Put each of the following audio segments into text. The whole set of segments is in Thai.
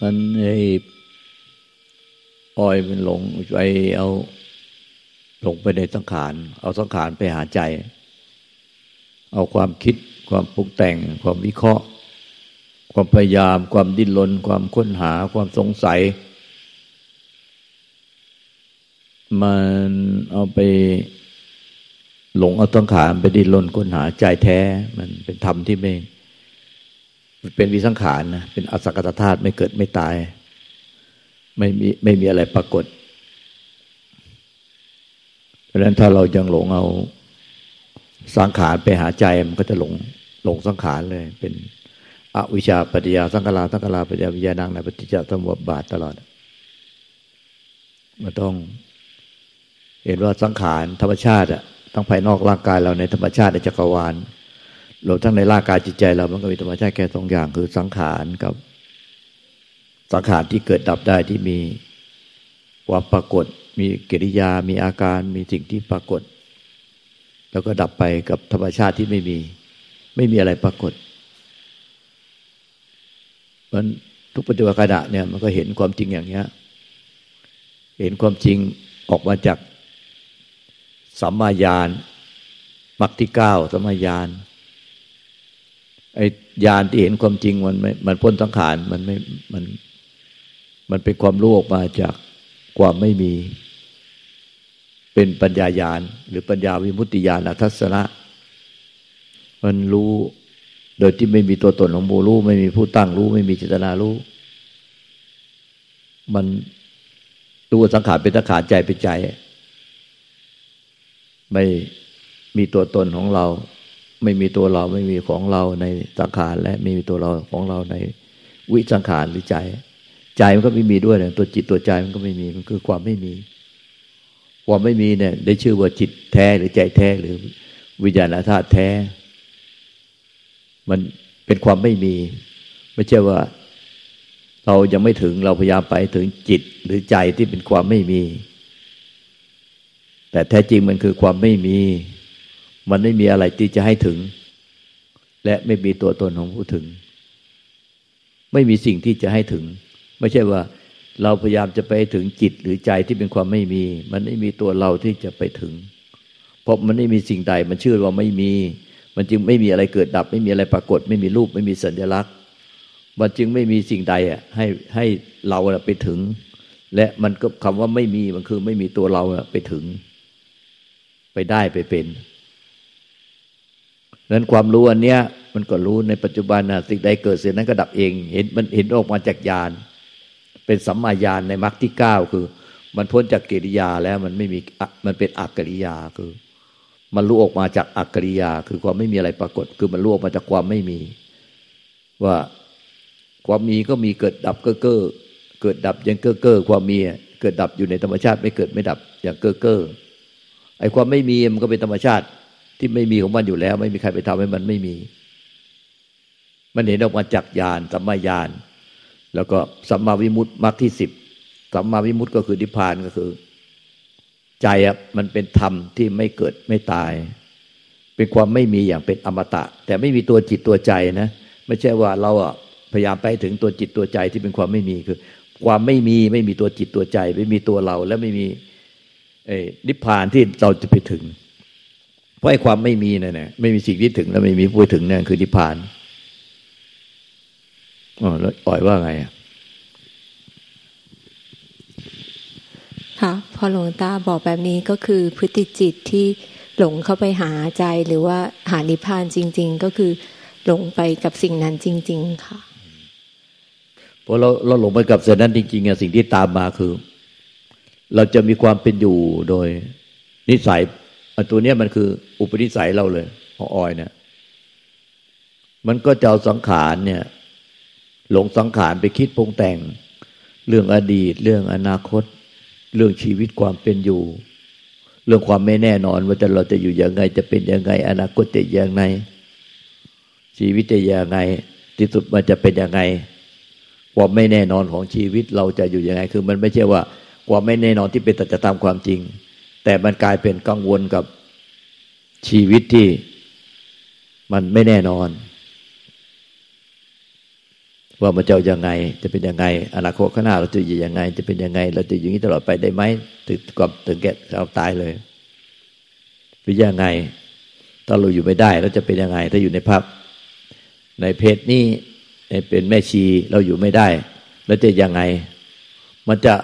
มันไอ้ออยมันหลงไปเอาหลงไปในสังขาร เอาสังขารไปหาใจ เอาความคิด ความปรุงแต่ง ความวิเคราะห์ ความพยายาม ความดิ้นรน ความค้นหา ความสงสัย มันเอาไปหลงเอาสังขารไปดิ้นรนค้นหาใจแท้ มันเป็นธรรมที่ไม่ เป็นวิสังขารนะเป็นอสังกตธาตุไม่เกิดไม่ตาย ไม่มีไม่มีอะไรปรากฏ เพราะฉะนั้นถ้าเรายังหลงเอาสังขารไปหาใจมันก็จะหลงหลงสังขารเลย เป็นอวิชชาปฏิยาสังขาราสังขาราปฏิยาวิญญาณังในปฏิจจสมุปบาทตลอดมันต้องเห็นว่าสังขารธรรมชาติอะทั้งภายนอกร่างกายเราในธรรมชาติในจักรวาล รวมทั้งในร่างกายจิตใจเรา มันก็มีธรรมชาติแค่สองอย่าง คือสังขารกับ สังขารที่เกิดดับได้ที่มีความปรากฏ มีกิริยา มีอาการ มีสิ่งที่ปรากฏ แล้วก็ดับไปกับธรรมชาติที่ไม่มี ไม่มีอะไรปรากฏมันทุกปัจจุบันขณะเนี่ยมันก็เห็นความจริงอย่างเนี้ย เห็นความจริงออกมาจากสัมมาญาณมรรคที่เก้าสัมมาญาณ ไอ้ญาณที่เห็นความจริงมันไม่มันพ้นสังขารมันไม่มัน มันเป็นความรู้ออกมาจากความไม่มี เป็นปัญญาญาณหรือปัญญาวิมุตติญาณทัศนะ มันรู้โดยที่ไม่มีตัวตนของบูรู้ ไม่มีผู้ตั้งรู้ ไม่มีเจตนารู้ มันรู้สังขารเป็นสังขารใจเป็นใจ ไม่มีตัวตนของเรา ไม่มีตัวเราไม่มีของเราในสังขารและไม่มีตัวเราของเราในวิสังขารหรือใจ ใจมันก็ไม่มีด้วยเนี่ยตัวจิตตัวใจมันก็ไม่มีมันคือความไม่มี ความไม่มีเนี่ย ได้ชื่อว่าจิตแท้หรือใจแท้หรือวิญญาณธาตุแท้ มันเป็นความไม่มี ไม่ใช่ว่า เรายังไม่ถึงเราพยายามไปถึงจิตหรือใจที่เป็นความไม่มี แต่แท้จริงมันคือความไม่มี มันไม่มีอะไรที่จะให้ถึง และไม่มีตัวตนของผู้ถึง ไม่มีสิ่งที่จะให้ถึง ไม่ใช่ว่าเราพยายามจะไปถึงจิตหรือใจที่เป็นความไม่มี มันไม่มีตัวเราที่จะไปถึง เพราะมันไม่มีสิ่งใด มันชื่อว่าไม่มี มันจึงไม่มีอะไรเกิดดับ ไม่มีอะไรปรากฏ ไม่มีรูป ไม่มีสัญลักษณ์ มันจึงไม่มีสิ่งใดอะให้ให้เราไปถึง และมันก็คำว่าไม่มีมันคือไม่มีตัวเราไปถึง ไปได้ไปเป็น นั้นความรู้อันเนี้ย มันก็รู้ในปัจจุบันนะสิ่งใดเกิดสิ่งนั้นก็ดับเอง เห็นมันเห็นออกมาจากญาณเป็นสัมมาญาณในมรรคที่เก้าคือ มันพ้นจากกิริยาแล้วมันไม่มีมันเป็นอักกิริยาคือ มันรู้ออกมาจากอักกิริยา คือความไม่มีอะไรปรากฏ คือมันรู้ออกมาจากความไม่มี ว่าความมีก็มีเกิดดับเก้อเก้อเกิดดับยังเก้อเก้อความมีเกิดดับอยู่ในธรรมชาติไม่เกิดไม่ดับอย่างเก้อเก้อไอ้ความไม่มีมันก็เป็นธรรมชาติ ที่ไม่มีของมันอยู่แล้ว ไม่มีใครไปทำให้มันไม่มี มันเห็นออกมาจากญาณสัมมาญาณแล้วก็สัมมาวิมุตติมรรคที่สิบสัมมาวิมุตติก็คือนิพพานก็คือ ใจอะมันเป็นธรรมที่ไม่เกิดไม่ตาย เป็นความไม่มีอย่างเป็นอมตะ แต่ไม่มีตัวจิตตัวใจนะไม่ใช่ว่าเราอะพยายามไปถึงตัวจิตตัวใจที่เป็นความไม่มีคือ ความไม่มีไม่มีตัวจิตตัวใจ ไม่มีตัวเราและไม่มีนิพพานที่เราจะไปถึง เพราะไอ้ความไม่มีนั่นแหละไม่มีสิ่งที่ถึง แล้วไม่มีผู้ถึงนั่นคือนิพพานอ๋อแล้วอ่อยว่าไงอะค่ะพอหลวงตาบอกแบบนี้ก็คือพฤติจิตที่หลงเข้าไปหาใจหรือว่าหานิพพานจริง ๆ ก็คือหลงไปกับสิ่งนั้นจริง ๆ ค่ะพอเราเราหลงไปกับสิ่งนั้นจริงๆอะสิ่งที่ตามมาคือ เราจะมีความเป็นอยู่โดยนิสัย ตัวนี้มันคืออุปนิสัยเราเลยของออยเนี่ย มันก็จะเอาสังขารเนี่ย หลงสังขารไปคิดปรุงแต่ง เรื่องอดีต เรื่องอนาคต เรื่องชีวิตความเป็นอยู่ เรื่องความไม่แน่นอนว่าจะเราจะอยู่ยังไง จะเป็นยังไง อนาคตจะยังไง ชีวิตจะยังไง ที่สุดมันจะเป็นยังไงความไม่แน่นอนของชีวิตเราจะอยู่ยังไง คือมันไม่ใช่ว่าความไม่แน่นอนที่เป็นต่จะตามความจริง แต่มันกลายเป็นกังวลกับชีวิตที่มันไม่แน่นอน ว่ามันจะยังไง จะเป็นยังไง อนาคตข้างหน้าเราจะอยู่ยังไง จะเป็นยังไง เราจะอยู่นี้ตลอดไปได้ไหมถึงกับถึงแก่เราตายเลยหรือยังไง ถ้าเราอยู่ไม่ได้เราจะเป็นยังไง ถ้าอยู่ในภาพในเพศนี้ในเป็นแม่ชีเราอยู่ไม่ได้ แล้วจะยังไง มันจะ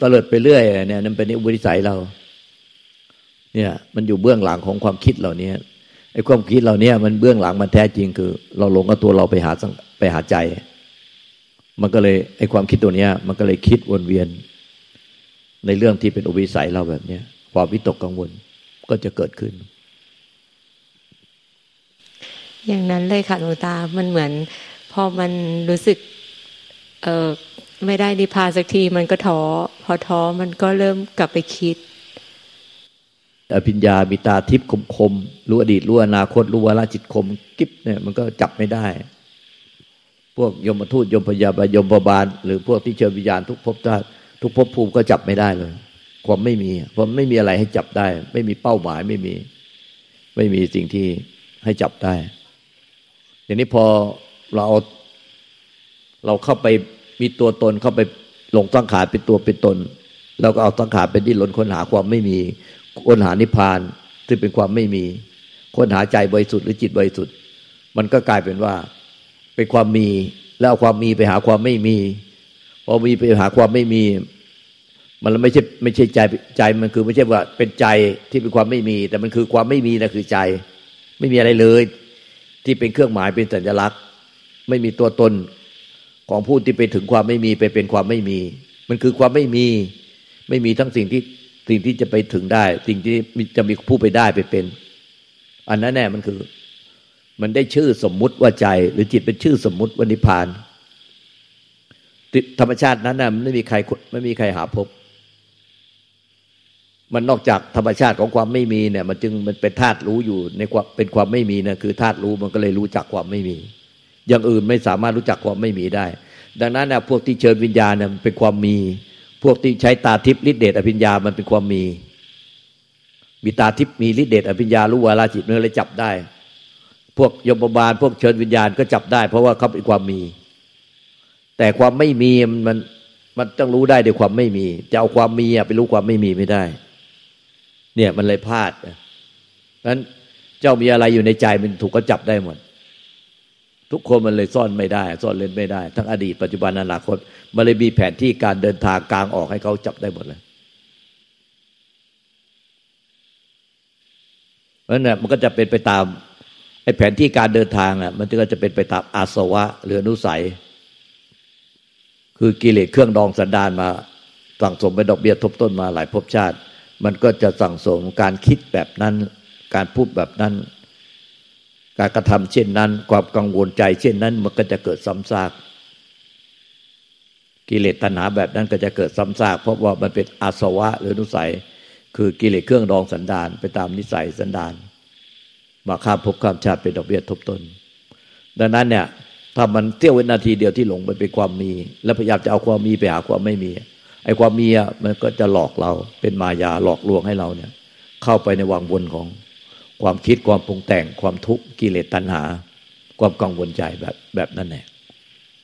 ตเลิดไปเรื่อยเนี่ยนั่นเป็นอุปนิสัยเรา เนี่ยมันอยู่เบื้องหลังของความคิดเหล่านี้ไอ้ความคิดเหล่านี้มันเบื้องหลังมันแท้จริงคือ เราหลงกับตัวเราไปหาไปหาใจ มันก็เลยไอ้ความคิดตัวเนี้ย มันก็เลยคิดวนเวียน ในเรื่องที่เป็นอุปิสัยเราแบบเนี้ยความวิตกกังวลก็จะเกิดขึ้น อย่างนั้นเลยค่ะหลวงตา มันเหมือน พอมันรู้สึก เออไม่ได้นิพพานสักทีมันก็ท้อ พอท้อมันก็เริ่มกลับไปคิด อภิญญามีตาทิพย์คมคมรู้อดีตรู้อนาคตรู้วาระจิตคมกิ๊บเนี่ยมันก็จับไม่ได้ พวกยมทูตยมพยาบาลยมบาล หรือพวกที่เชิญวิญญาณทุกภพชาติทุกภพภูมิก็จับไม่ได้เลย ความไม่มีเพราะไม่มีอะไรให้จับได้ ไม่มีเป้าหมายไม่มี ไม่มีสิ่งที่ให้จับได้อย่างนี้พอเราเราเข้าไปมีตัวตนเข้าไปหลงตั้งขาเป็นตัวเป็นตน เราก็เอาตั้งขาเป็นที่หลนค้นหาความไม่มี ค้นหานิพพานซึ่งเป็นความไม่มีค้นหาใจบริสุทธิ์หรือจิตบริสุทธิ์ มันก็กลายเป็นว่าเป็นความมีแล้วเอาความมีไปหาความไม่มีพอมีไปหาความไม่มี มันไม่ใช่ไม่ใช่ใจใจมันคือไม่ใช่ว่าเป็นใจที่เป็นความไม่มี แต่มันคือความไม่มีนะคือใจ ไม่มีอะไรเลย ที่เป็นเครื่องหมายเป็นสัญลักษณ์ ไม่มีตัวตนของผู้ที่ไปถึงความไม่มีไปเป็นความไม่มี มันคือความไม่มี ไม่มีทั้งสิ่งที่ สิ่งที่จะไปถึงได้ สิ่งที่จะมีผู้ไปได้ไปเป็น อันนั้นแน่มันคือ มันได้ชื่อสมมุติว่าใจ หรือจิตเป็นชื่อสมมุติว่านิพพาน ธรรมชาตินั้นน่ะมันไม่มีใครไม่มีใครหาพบ มันนอกจากธรรมชาติของความไม่มีเนี่ย มันจึงมันเป็นธาตุรู้อยู่ในความเป็นความไม่มีนะคือธาตุรู้มันก็เลยรู้จักความไม่มี อย่างอื่นไม่สามารถรู้จักความไม่มีได้ ดังนั้นนะพวกที่เชิญวิญญาณเนี่ยเป็นความมี พวกที่ใช้ตาทิพย์ฤทธิเดชอภิญญามันเป็นความมี มีตาทิพย์มีฤทธิเดชอภิญญารู้วาลาจิตเนื้อเลยจับได้ พวกยมบาลพวกเชิญวิญญาณก็จับได้ เพราะว่าเขาเป็นความมี แต่ความไม่มีมันมันต้องรู้ได้ด้วยความไม่มี จะเอาความมีไปรู้ความไม่มีไม่ได้ เนี่ยมันเลยพลาดนั้นเจ้ามีอะไรอยู่ในใจมันถูกก็จับได้หมด ทุกคนมันเลยซ่อนไม่ได้ ซ่อนเล่นไม่ได้ ทั้งอดีตปัจจุบันอนาคตมันเลยมีแผนที่การเดินทางกลางออกให้เขาจับได้หมดเลยเพราะนั้นมันก็จะเป็นไปตามไอ้แผนที่การเดินทางอะ มันก็จะเป็นไปตามอาสวะหรืออนุสัย คือกิเลสเครื่องดองสันดานมา สั่งสมเป็นดอกเบี้ยทบต้นมาหลายภพชาติ มันก็จะสั่งสมการคิดแบบนั้น การพูดแบบนั้น การกระทำเช่นนั้น ความกังวลใจ เช่นนั้นมันก็จะเกิดซ้ำซากกิเลสตัณหาแบบนั้นก็จะเกิดซ้ำซากเพราะว่ามันเป็นอาสวะหรือนุสัย คือกิเลสเครื่องดองสันดานไปตามนิสัยสันดาน มาข้ามภพข้ามชาติเป็นดอกเบี้ยทบต้น ดังนั้นเนี่ยถ้ามันเที่ยววินาทีเดียวที่หลงไปเป็นความมี แล้วพยายามจะเอาความมีไปหาความไม่มีไอ้ความมีอะมันก็จะหลอกเราเป็นมายาหลอกลวงให้เราเนี่ย เข้าไปในวังวนของ ความคิดความปรุงแต่งความทุกข์กิเลสตัณหา ความกังวลใจแบบแบบนั้นแหละ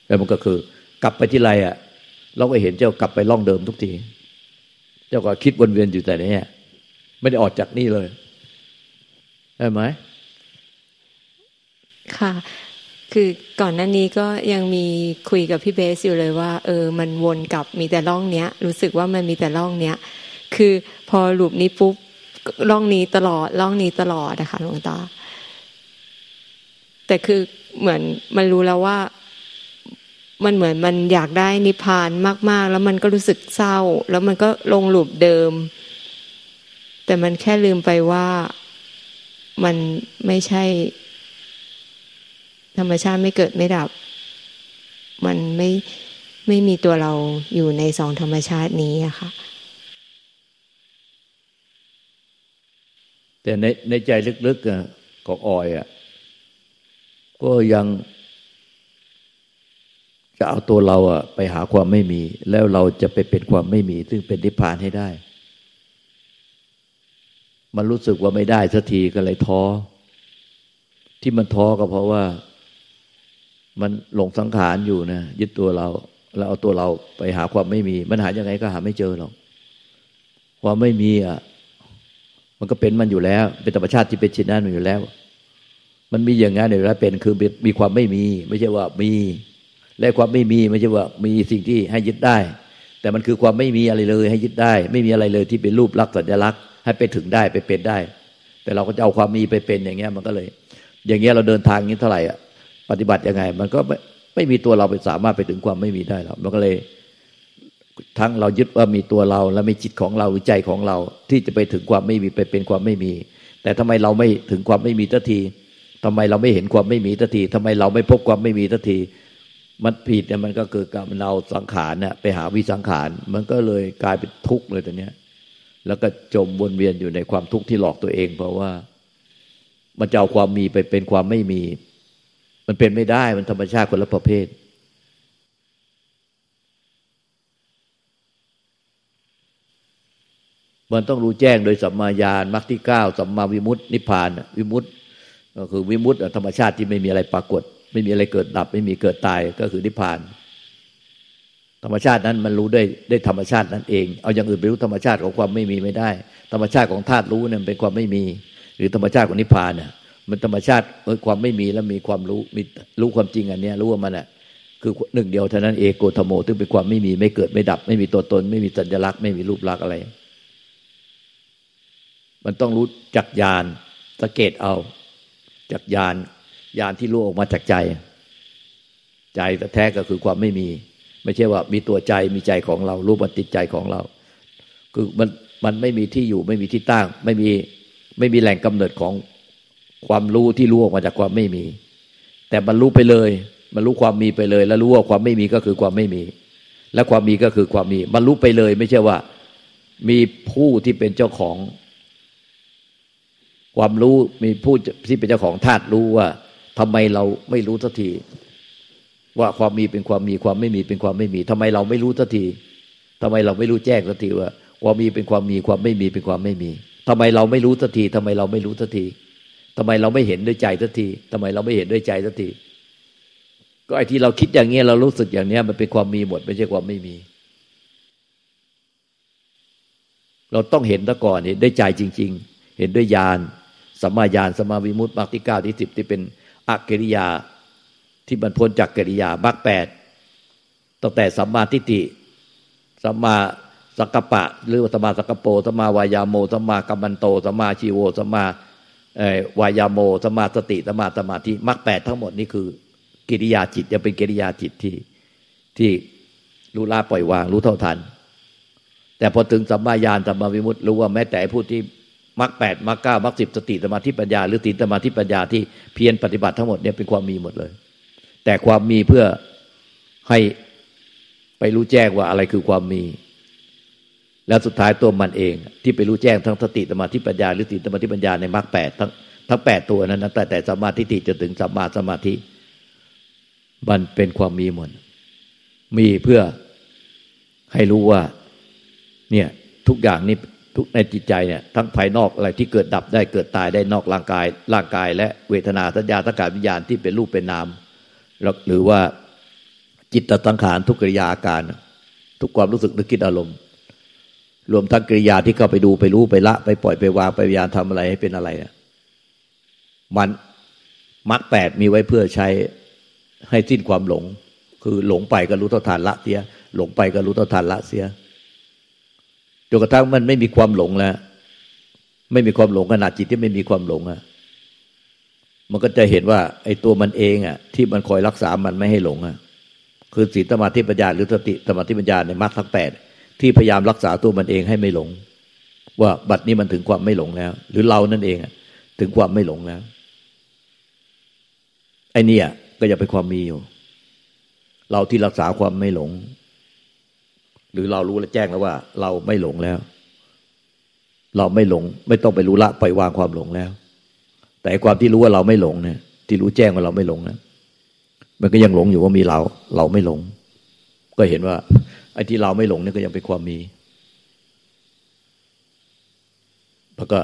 แล้วมันก็คือกลับไปที่ไรอะ เราก็เห็นเจ้ากลับไปล่องเดิมทุกที เจ้าก็คิดวนเวียนอยู่แต่นี้ไม่ได้ออกจากนี่เลยได้ไหมค่ะ คือก่อนหน้านี้ก็ยังมีคุยกับพี่เบสอยู่เลยว่า เออ มันวนกลับมีแต่ร่องเนี้ย รู้สึกว่ามันมีแต่ร่องเนี้ย คือพอหลุมนี้ปุ๊บ ร่องนี้ตลอดร่องนี้ตลอดนะคะหลวงตา แต่คือเหมือนมันรู้แล้วว่า มันเหมือนมันอยากได้นิพพานมาก ๆ แล้วมันก็รู้สึกเศร้า แล้วมันก็ลงหลุมเดิม แต่มันแค่ลืมไปว่ามันไม่ใช่ ธรรมชาติไม่เกิดไม่ดับ มันไม่ไม่มีตัวเราอยู่ในสองธรรมชาตินี้อะค่ะ แต่ในในใจลึกๆของออยอะก็ยังจะเอาตัวเราอะไปหาความไม่มี แล้วเราจะไปเป็นความไม่มี ซึ่งเป็นนิพพานให้ได้ มันรู้สึกว่าไม่ได้สักทีก็เลยท้อ ที่มันท้อก็เพราะว่า มันหลงสังขารอยู่นะยึดตัวเราแล้วเอาตัวเราไปหาความไม่มี มันหายังไงก็หาไม่เจอหรอกความไม่มีอะ มันก็เป็นมันอยู่แล้ว เป็นธรรมชาติที่เป็นชินนั้นอยู่แล้ว มันมีอย่างนั้นอยู่แล้วเป็นคือมีความไม่มี ไม่ใช่ว่ามี และความไม่มีไม่ใช่ว่ามีสิ่งที่ให้ยึดได้ แต่มันคือความไม่มีอะไรเลย ให้ยึดได้ ไม่มีอะไรเลยที่เป็นรูปลักษณ์สัญลักษณ์ให้ไปถึงได้ไปเป็นได้ แต่เราก็จะเอาความมีไปเป็นอย่างเงี้ย มันก็เลย อย่างเงี้ยเราเดินทางนี้เท่าไหร่อะปฏิบัติยังไง มันก็ไม่ไม่มีตัวเราไปสามารถไปถึงความไม่มีได้หรอกมันก็เลย ทั้งเรายึดว่ามีตัวเราและมีจิตของเราหรือใจของเรา ที่จะไปถึงความไม่มีไปเป็นความไม่มี แต่ทำไมเราไม่ถึงความไม่มีทันทีทำไมเราไม่เห็นความไม่มีทันทีทำไมเราไม่พบความไม่มีทันทีมันผิดเนี่ยมันก็คือการเราสังขารเนี่ยไปหาวิสังขาร มันก็เลยกลายเป็นทุกข์เลยตอนเนี้ย แล้วก็จมวนเวียนอยู่ในความทุกข์ที่หลอกตัวเอง เพราะว่ามันจะเอาความมีไปเป็นความไม่มี มันเป็นไม่ได้มันธรรมชาติคนละประเภท มันต้องรู้แจ้งโดยสัมมาญาณมรรคที่เก้าสัมมาวิมุตตินิพพานวิมุตติก็คือวิมุตติธรรมชาติที่ไม่มีอะไรปรากฏ ไม่มีอะไรเกิดดับ ไม่มีเกิดตายก็คือนิพพาน ธรรมชาตินั้นมันรู้ได้ได้ธรรมชาตินั้นเอง เอาอย่างอื่นไปรู้ธรรมชาติของความไม่มีไม่ได้ ธรรมชาติของธาตุรู้เนี่ยเป็นความไม่มี หรือธรรมชาติของนิพพานเนี่ยมันธรรมชาติความไม่มีแล้วมีความรู้มีรู้ความจริงอันนี้รู้ว่ามันอะคือหนึ่งเดียวเท่านั้นเอโกธโมซึ่งเป็นความไม่มีไม่เกิดไม่ดับ ไม่มีตัวตน ไม่มีสัญลักษณ์ไม่มีรูปลักษณ์อะไร มันต้องรู้จักญาณสังเกตเอาจากญาณญาณที่รู้ออกมาจากใจ ใจแท้ก็คือความไม่มี ไม่ใช่ว่ามีตัวใจมีใจของเรา รู้มันติดใจของเรา คือมันมันไม่มีที่อยู่ไม่มีที่ตั้ง ไม่มีไม่มีแหล่งกำเนิดของความรู้ที่รู้ออกมาจากความไม่มี แต่มันรู้ไปเลย มันรู้ความมีไปเลย แล้วรู้ว่าความไม่มีก็คือความไม่มี และความมีก็คือความมี มันรู้ไปเลย ไม่ใช่ว่า มีผู้ที่เป็นเจ้าของ ความรู้มีผู้ที่เป็นเจ้าของธาตุรู้ว่าทำไมเราไม่รู้สักทีว่าความมีเป็นความมีความไม่มีเป็นความไม่มีทำไมเราไม่รู้สักทีทำไมเราไม่รู้แจ้งสักทีว่า ความมีเป็นความมีความไม่มีเป็นความไม่มีทำไมเราไม่รู้สักทีทำไมเราไม่รู้สักทีทำไมเราไม่เห็นด้วยใจสักทีทำไมเราไม่เห็นด้วยใจสักทีก็ไอ้ที่เราคิดอย่างเงี้ยเรารู้สึกอย่างเนี้ยมันเป็นความมีหมด ไม่ใช่ความไม่มี เราต้องเห็นซะก่อนเห็นด้วยใจจริง ๆ เห็นด้วยญาณ สัมมาญาณสัมมาวิมุตติมรรคที่เก้าที่สิบที่เป็นอักกิริยาที่บรรพ้นจากกิริยามรรคแปดตั้งแต่สัมมาทิฏฐิสัมมาสังกปะ หรือสัมมาสังกโปสัมมาวายาโมสัมมากัมมันโตสัมมาชีโวสัมมาวายาโมสัมมาสติสัมมาสมาธิมรรคแปดทั้งหมดนี่คือ กิริยาจิตจะเป็นกิริยาจิตที่ที่รู้ละปล่อยวางรู้เท่าทัน แต่พอถึงสัมมาญาณสัมมาวิมุตติรู้ว่าแม้แต่ผู้ที่ มรรคแปดมรรคเก้ามรรคสิบสติสมาธิปัญญา หรือตีสมาธิปัญญาที่เพียรปฏิบัติทั้งหมดเนี่ยเป็นความมีหมดเลย แต่ความมีเพื่อให้ไปรู้แจ้งว่าอะไรคือความมี แล้วสุดท้ายตัวมันเอง ที่ไปรู้แจ้งทั้งสติสมาธิปัญญา หรือตีสมาธิปัญญาในมรรคแปดทั้งทั้งแปดตัวนั้นนะแต่แต่สมาธิติจนถึงสัมมาสมาธิ มันเป็นความมีหมดมีเพื่อให้รู้ว่า เนี่ยทุกอย่างนี้ ทุกในจิตใจเนี่ยทั้งภายนอกอะไรที่เกิดดับได้เกิดตายได้นอกร่างกาย ร่างกาย และเวทนาสัญญาสังขารวิญญาณที่เป็นรูปเป็นนามหรือว่าจิตตังขารทุกกิริยาอาการ ทุกความรู้สึกนึกคิดอารมณ์ รวมทั้งกิริยาที่เข้าไปดูไปรู้ไปละ ไปปล่อยไปวางไปวิญญาณทำอะไรให้เป็นอะไรเนี่ยมันมักแปดมีไว้เพื่อใช้ให้สิ้นความหลง คือหลงไปก็รู้เท่าทานละเสีย หลงไปก็รู้เท่าทานละเสีย นกระทั่งมันไม่มีความหลงแล้ว ไม่มีความหลงขนาดจิตที่ไม่มีความหลงอะมันก็จะเห็นว่า ไอ้ตัวมันเองอะที่มันคอยรักษามันไม่ให้หลงอะคือสีสมาธิปัญญาหรือสติสมาธิปัญญาในมรรคทั้งแปดที่พยายามรักษาตัวมันเองให้ไม่หลง ว่าบัดนี้มันถึงความไม่หลงแล้ว หรือเรานั่นเองอะถึงความไม่หลงแล้ว ไอ้นี่ก็อย่าไปความมีอยู่ เราที่รักษาความไม่หลง หรือเรารู้และแจ้งแล้วว่า เราไม่หลงแล้ว เราไม่หลง ไม่ต้องไปรู้ละปล่อยวางความหลงแล้ว แต่ความที่รู้ว่าเราไม่หลงเนี่ย ที่รู้แจ้งว่าเราไม่หลงนะมันก็ยังหลงอยู่ว่ามีเรา เราไม่หลง ก็เห็นว่า ไอ้ที่เราไม่หลงเนี่ยก็ยังเป็นความมีแล้วก็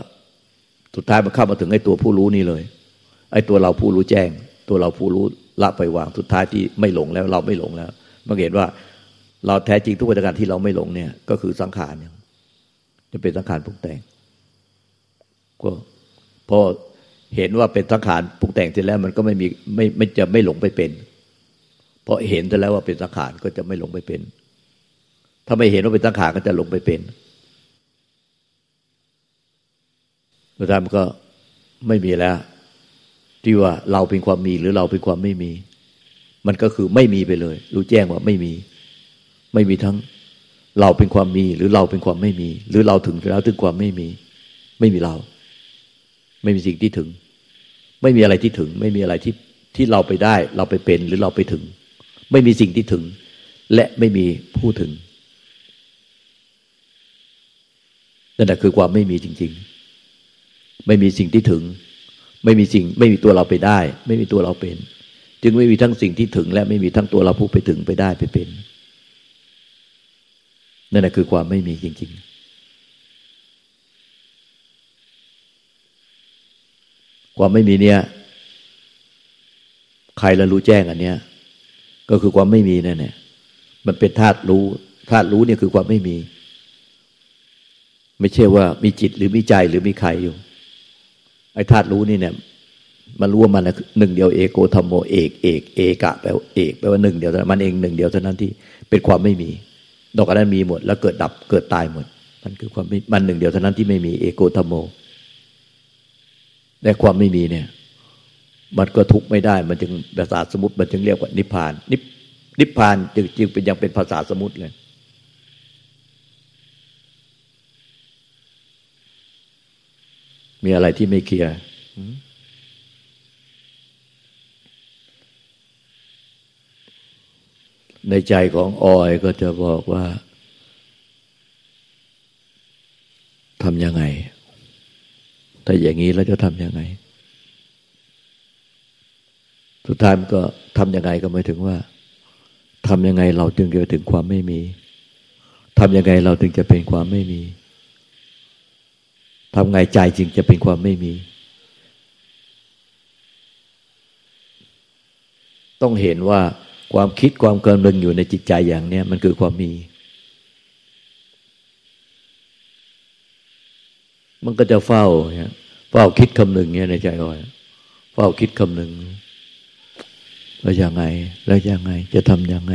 สุดท้ายมันเข้ามาถึงไอ้ตัวผู้รู้นี่เลย ไอ้ตัวเราผู้รู้แจ้ง ตัวเราผู้รู้ละไปวาง สุดท้ายที่ไม่หลงแล้ว เราไม่หลงแล้วมันเห็นว่า เราแท้จริงทุกประการที่เราไม่หลงเนี่ย ก็คือสังขารเนี่ยจะเป็นสังขารปรุงแต่ง ก็พอเห็นว่าเป็นสังขารปรุงแต่งเสร็จแล้ว มันก็ไม่มีไม่ไม่จะไม่หลงไปเป็นเพราะเห็นเสร็จแล้วว่าเป็นสังขารก็จะไม่หลงไปเป็น ถ้าไม่เห็นว่าเป็นสังขารก็จะหลงไปเป็นสุดท้ายมันก็ไม่มีแล้ว ที่ว่าเราเป็นความมีหรือเราเป็นความไม่มี มันก็คือไม่มีไปเลย รู้แจ้งว่าไม่มี ไม่มีทั้งเราเป็นความมีหรือเราเป็นความไม่มี หรือเราถึงแล้วถึงความไม่มี ไม่มีเรา ไม่มีสิ่งที่ถึง ไม่มีอะไรที่ถึง ไม่มีอะไรที่ที่เราไปได้ เราไปเป็นหรือเราไปถึง ไม่มีสิ่งที่ถึง และไม่มีผู้ถึงนั่นแหละคือความไม่มีจริง ๆ ไม่มีสิ่งที่ถึง ไม่มีสิ่ง ไม่มีตัวเราไปได้ ไม่มีตัวเราเป็น จึงไม่มีทั้งสิ่งที่ถึง และไม่มีทั้งตัวเราผู้ไปถึงไปได้ไปเป็น นั่นแหละคือความไม่มีจริง ๆ ความไม่มีเนี่ย ใครละรู้แจ้งอันเนี้ย ก็คือความไม่มีนั่นแหละมันเป็นธาตุรู้ธาตุรู้เนี่ยคือความไม่มี ไม่ใช่ว่ามีจิตหรือมีใจหรือมีใครอยู่ ไอ้ธาตุรู้นี่เนี่ย มันรู้ว่ามันหนึ่งเดียวเอโกธรรมโมเอกเอกเอกะแปลว่าเอกแปลว่าหนึ่งเดียวมันเองหนึ่งเดียวเท่านั้นที่เป็นความไม่มี นอกจากนั้นมีหมด แล้วเกิดดับเกิดตายหมด มันคือความมันหนึ่งเดียวเท่านั้นที่ไม่มีเอโกธรรมโมแต่ความไม่มีเนี่ย มันก็ทุกข์ไม่ได้ มันจึงภาษาสมุติมันจึงเรียกว่านิพพาน นินิพพานจึงจึงเป็นยังเป็นภาษาสมุติเลยมีอะไรที่ไม่เคลียร์ ในใจของออยก็จะบอกว่าทำยังไงแต่อย่างนี้เราจะทำยังไง สุดท้ายมันก็ทำยังไงก็ไม่ถึงว่าทำยังไงเราจึงจะถึงความไม่มีทำยังไงเราถึงจะเป็นความไม่มีทำไงใจจึงจะเป็นความไม่มี ต้องเห็นว่า ความคิดความเกินลึงอยู่ในจิตใจอย่างเนี้ยมันคือความมี มันก็จะเฝ้าเนี่ยเฝ้าคิดคำหนึ่งเนี่ยในใจอ่อยเฝ้าคิดคำหนึ่งแล้วยังไง แล้วยังไง จะทำยังไง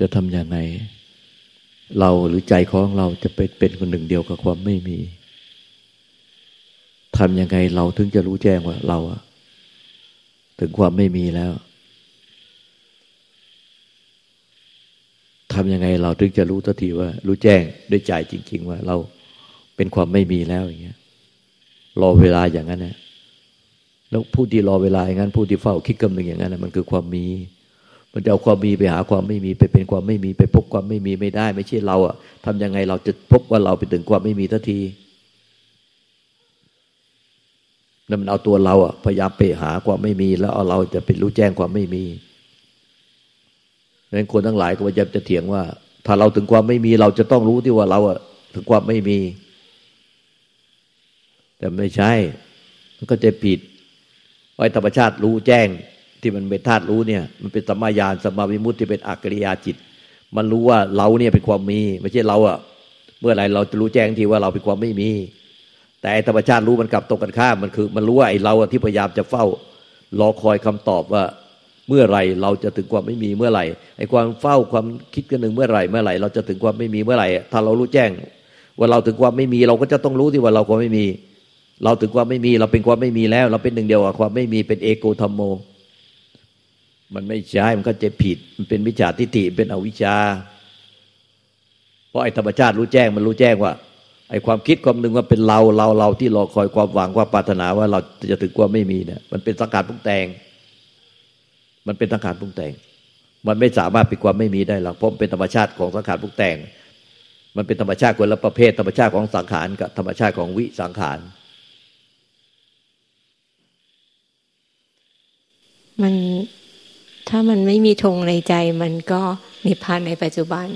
จะทำยังไง เราหรือใจของเราจะเป็นเป็นคนหนึ่งเดียวกับความไม่มีทำยังไงเราถึงจะรู้แจ้งว่าเราอะถึงความไม่มีแล้ว ทำยังไงเราถึงจะรู้ทันทีว่า รู้แจ้งด้วยใจจริง ๆ ว่าเราเป็นความไม่มีแล้วอย่างเงี้ย รอเวลาอย่างนั้นนะแล้วผู้ที่รอเวลาอย่างนั้น ผู้ที่เฝ้าคิดกำหนึ่งอย่างนั้นนะมันคือความมี มันจะเอาความมีไปหาความไม่มีไปเป็นความไม่มีไปพบความไม่มีไม่ได้ ไม่ใช่เราอะทำยังไงเราจะพบว่าเราไปถึงความไม่มีทันทีนั่นมันเอาตัวเราอะพยายามไปหาความไม่มี แล้วเอาเราจะเป็นรู้แจ้งความไม่มี ดังนั้นคนทั้งหลายก็พยายามจะเถียงว่า ถ้าเราถึงความไม่มีเราจะต้องรู้ที่ว่าเราอะถึงความไม่มี แต่ไม่ใช่มันก็จะผิดไอ้ธรรมชาติรู้แจ้งที่มันเป็นธาตุรู้เนี่ย มันเป็นสัมมาญาณสัมมาวิมุตติที่เป็นอักริยาจิต มันรู้ว่าเราเนี่ยเป็นความมี ไม่ใช่เราอะเมื่อไหร่เราจะรู้แจ้งทีว่าเราเป็นความไม่มี แต่ธรรมชาติรู้มันกลับตรงกันข้ามมันคือ มันรู้ว่าไอ้เราที่พยายามจะเฝ้ารอคอยคำตอบว่า เมื่อไรเราจะถึงความไม่มีเมื่อไหร่ไอ้ความเฝ้าความคิดกันหนึ่งเมื่อไหร่เมื่อไหร่เราจะถึงความไม่มีเมื่อไหร่ ถ้าเรารู้แจ้ง ว่าเราถึงความไม่มีเราก็จะต้องรู้ที่ว่าเราความไม่มี เราถึงความไม่มีเราเป็นความไม่มีแล้ว เราเป็นหนึ่งเดียวกับความไม่มีเป็นเอโกธรรมโม มันไม่ใช่มันก็จะผิด มันเป็นวิจาทิฏฐิเป็นอวิชชา เพราะไอ้ธรรมชาติรู้แจ้งมันรู้แจ้งว่าไอ้ความคิดความหนึ่งว่าเป็นเราเราเราที่รอคอยความหวังความปรารถนาว่าเราจะถึงความไม่มีเนี่ยมันเป็นสังขารพุงแต่ง มันเป็นสังขารปรุงแต่ง มันไม่สามารถปิดความไม่มีได้หรอกเพราะเป็นธรรมชาติของสังขารปรุงแต่ง มันเป็นธรรมชาติคนละประเภท ธรรมชาติของสังขารกับธรรมชาติของวิสังขารมันถ้ามันไม่มีธงในใจ มันก็นิพพานในปัจจุบัน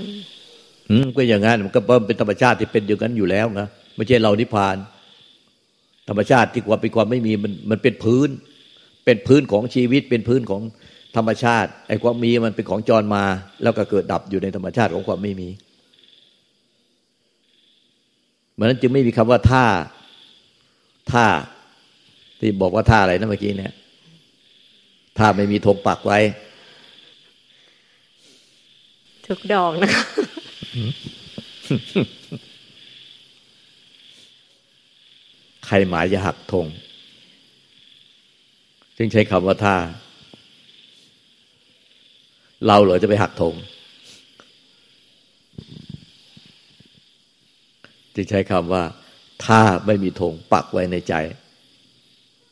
อืมก็อย่างนั้นมันก็เป็นธรรมชาติที่เป็นอย่างนั้นอยู่แล้วนะไม่ใช่เรานิพพาน ธรรมชาติที่ความเป็นความไม่มีมันมันเป็นพื้น เป็นพื้นของชีวิตเป็นพื้นของ ธรรมชาติ ไอ้ความมีมันเป็นของจรมา แล้วก็เกิดดับอยู่ในธรรมชาติของความไม่มีเหมือนนั้นจึงไม่มีคำว่าท่าท่าที่บอกว่าท่าอะไรนะเมื่อกี้เนี่ยท่าไม่มีธงปักไว้ ทุกดอกนะคะใครหมายจะหักธงจึงใช้คำว่าท่า เราเหรอจะไปหักธงจึงใช้คำว่า ถ้าไม่มีธงปักไว้ในใจ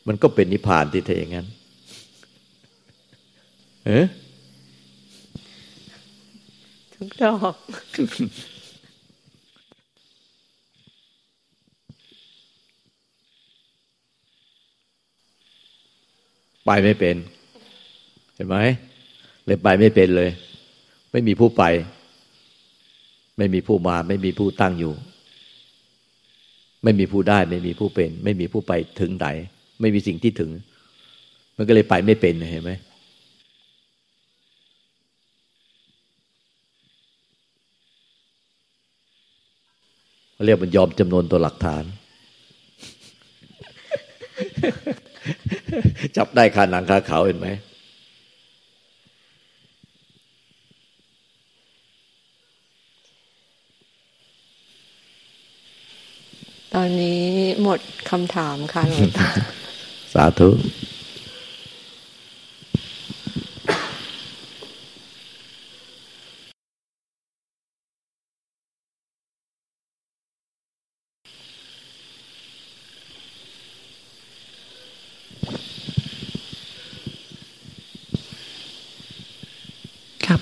มันก็เป็นนิพพานที่เทอย่างนั้นเออทุกดอกไปไม่เป็น เห็นไหม เลยไปไม่เป็นเลย ไม่มีผู้ไป ไม่มีผู้มา ไม่มีผู้ตั้งอยู่ ไม่มีผู้ได้ ไม่มีผู้เป็น ไม่มีผู้ไปถึงไหน ไม่มีสิ่งที่ถึง มันก็เลยไปไม่เป็นเห็นไหมเรียกมันยอมจำนวนตัวหลักฐาน จับได้คาหนังคาเขาเห็นไหม ตอนนี้หมดคำถามค่ะหลวงตาสาธุ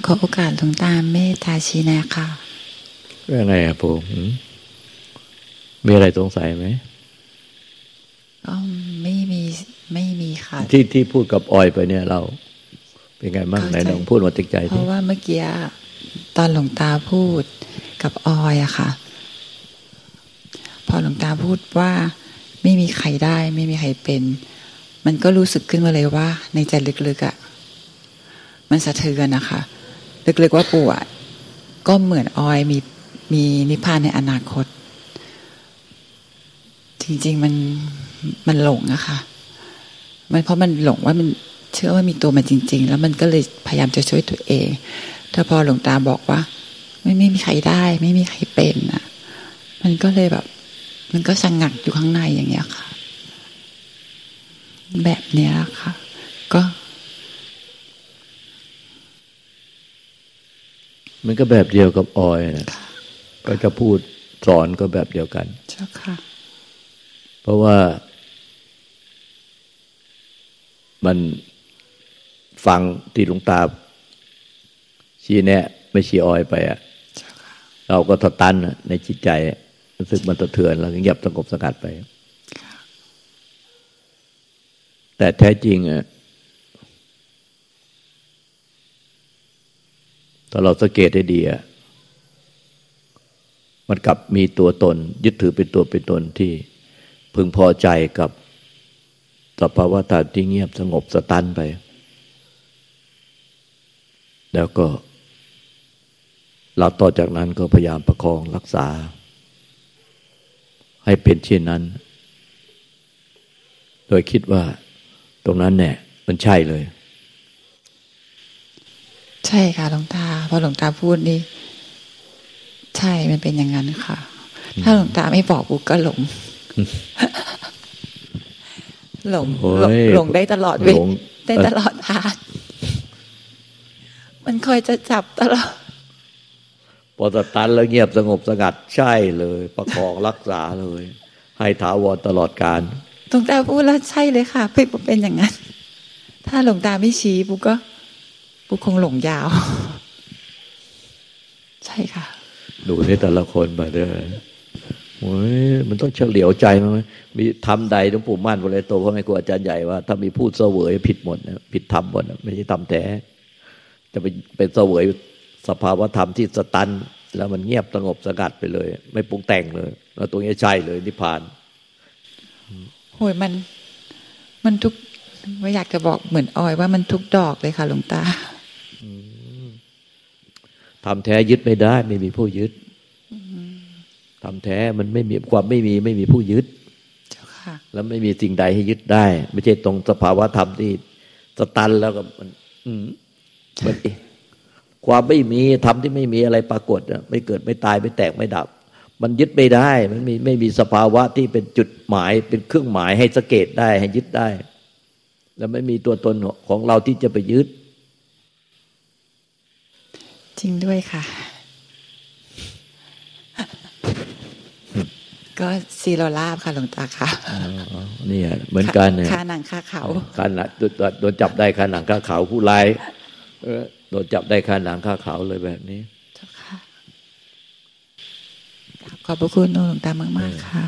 ขอโอกาสหลวงตาเมตตาชีแนะค่ะเรื่องอะไรอะผม มีอะไรสงสัยไหมก็ไม่มีไม่มีค่ะ ที่ที่พูดกับออยไปเนี่ยเรา เป็นไงบ้างไหนลองพูดมาติดใจเพราะว่าเมื่อกี้ตอนหลวงตาพูดกับออยอะค่ะ พอหลวงตาพูดว่าไม่มีใครได้ ไม่มีใครเป็น มันก็รู้สึกขึ้นมาเลยว่า ในใจลึกๆอะมันสะเทือนนะคะลึกๆว่าปู่อะก็เหมือนออยมีมีนิพพานในอนาคต จริง ๆ มันมันหลงอะค่ะ มันเพราะมันหลงว่ามันเชื่อว่ามีตัวมันจริง ๆ แล้วมันก็เลยพยายามจะช่วยตัวเอง ถ้าพอหลวงตาบอกว่า ไม่ไม่มีใครได้ ไม่มีใครเป็นอะมันก็เลยแบบ มันก็สังงักอยู่ข้างในอย่างเงี้ยค่ะ แบบเนี้ยค่ะ ก็มันก็แบบเดียวกับออยนะก็จะพูดสอนก็แบบเดียวกันใช่ค่ะ เพราะว่ามันฟังที่หลวงตา ชี้แนะไม่ชี้ออยไปอะเราก็ทตันในจิตใจรู้สึกมันตะเถือนเราเงียบสงบสงัดไป แต่แท้จริงอะถ้าเราสังเกตได้ดีอะมันกลับมีตัวตน ยึดถือเป็นตัวเป็นตนที่ พึงพอใจกับสภาวะธาตุที่เงียบสงบสตันไป แล้วก็เราต่อจากนั้นก็พยายามประคองรักษา ให้เป็นเช่นนั้น โดยคิดว่าตรงนั้นเนี่ยมันใช่เลย ใช่ค่ะหลวงตาพอหลวงตาพูดนี่ ใช่มันเป็นอย่างนั้นค่ะ ถ้าหลวงตาไม่บอกบุกก็หลง หลงหลงได้ตลอดเวได้ตลอดทางมันคอยจะจับตลอดพอตตันแล้วเงียบสงบสงัดใช่เลย ประคองรักษาเลย ให้ถาวรตลอดการหลวงตาพูดแล้วใช่เลยค่ะเพื่อเป็นอย่างนั้น ถ้าหลวงตาไม่ชี้ปุ๊ก็ปุ๊คงหลงยาว ใช่ค่ะ ดูนี่แต่ละคนมาเด้อ โอ้ยมันต้องเฉลียวใจมั้ยมีทำใดต้องปู่มั่นบริโตพ่อแม่ครูอาจารย์ใหญ่ว่าถ้ามีพูดเสวยผิดหมดนะผิดธรรมหมดไม่ใช่ทำแท้จะเป็นเป็นเสวยสภาวธรรมที่สตัน แล้วมันเงียบสงบสงัดไปเลย ไม่ปรุงแต่งเลยแล้วตัวนี้ใช่เลยนิพพานโหยมัน มันทุกว่าอยากจะบอกเหมือนออยว่ามันทุกดอกเลยค่ะหลวงตาทำแท้ยึดไม่ได้ ไม่มีผู้ยึด ทำแท้มันไม่มีความไม่มีไม่มีผู้ยึดเจ้าค่ะแล้วไม่มีสิ่งใดให้ยึดได้ ไม่ใช่ตรงสภาวะธรรมที่สตันแล้วก็มัน อืมมันเอ๊ะความไม่มีธรรมที่ไม่มีอะไรปรากฏอะไม่เกิดไม่ตายไม่แตกไม่ดับ มันยึดไม่ได้ มันมีไม่มีสภาวะที่เป็นจุดหมาย เป็นเครื่องหมายให้สงเกตได้ให้ยึดได้ แล้วไม่มีตัวตนของเราที่จะไปยึด จริงด้วยค่ะ ก็ซีโรลาบค่ะหลวงตาค่ะอ๋อเนี่ยเหมือนกันเนี่ยคาหนังคาเขาคาหนังโดนโดนจับได้คาหนังคาเขาผู้ร้ายเออโดนจับได้คาหนังคาเขาเลยแบบนี้เจ้าค่ะขอบพระคุณหลวงตามาก ๆ ค่ะ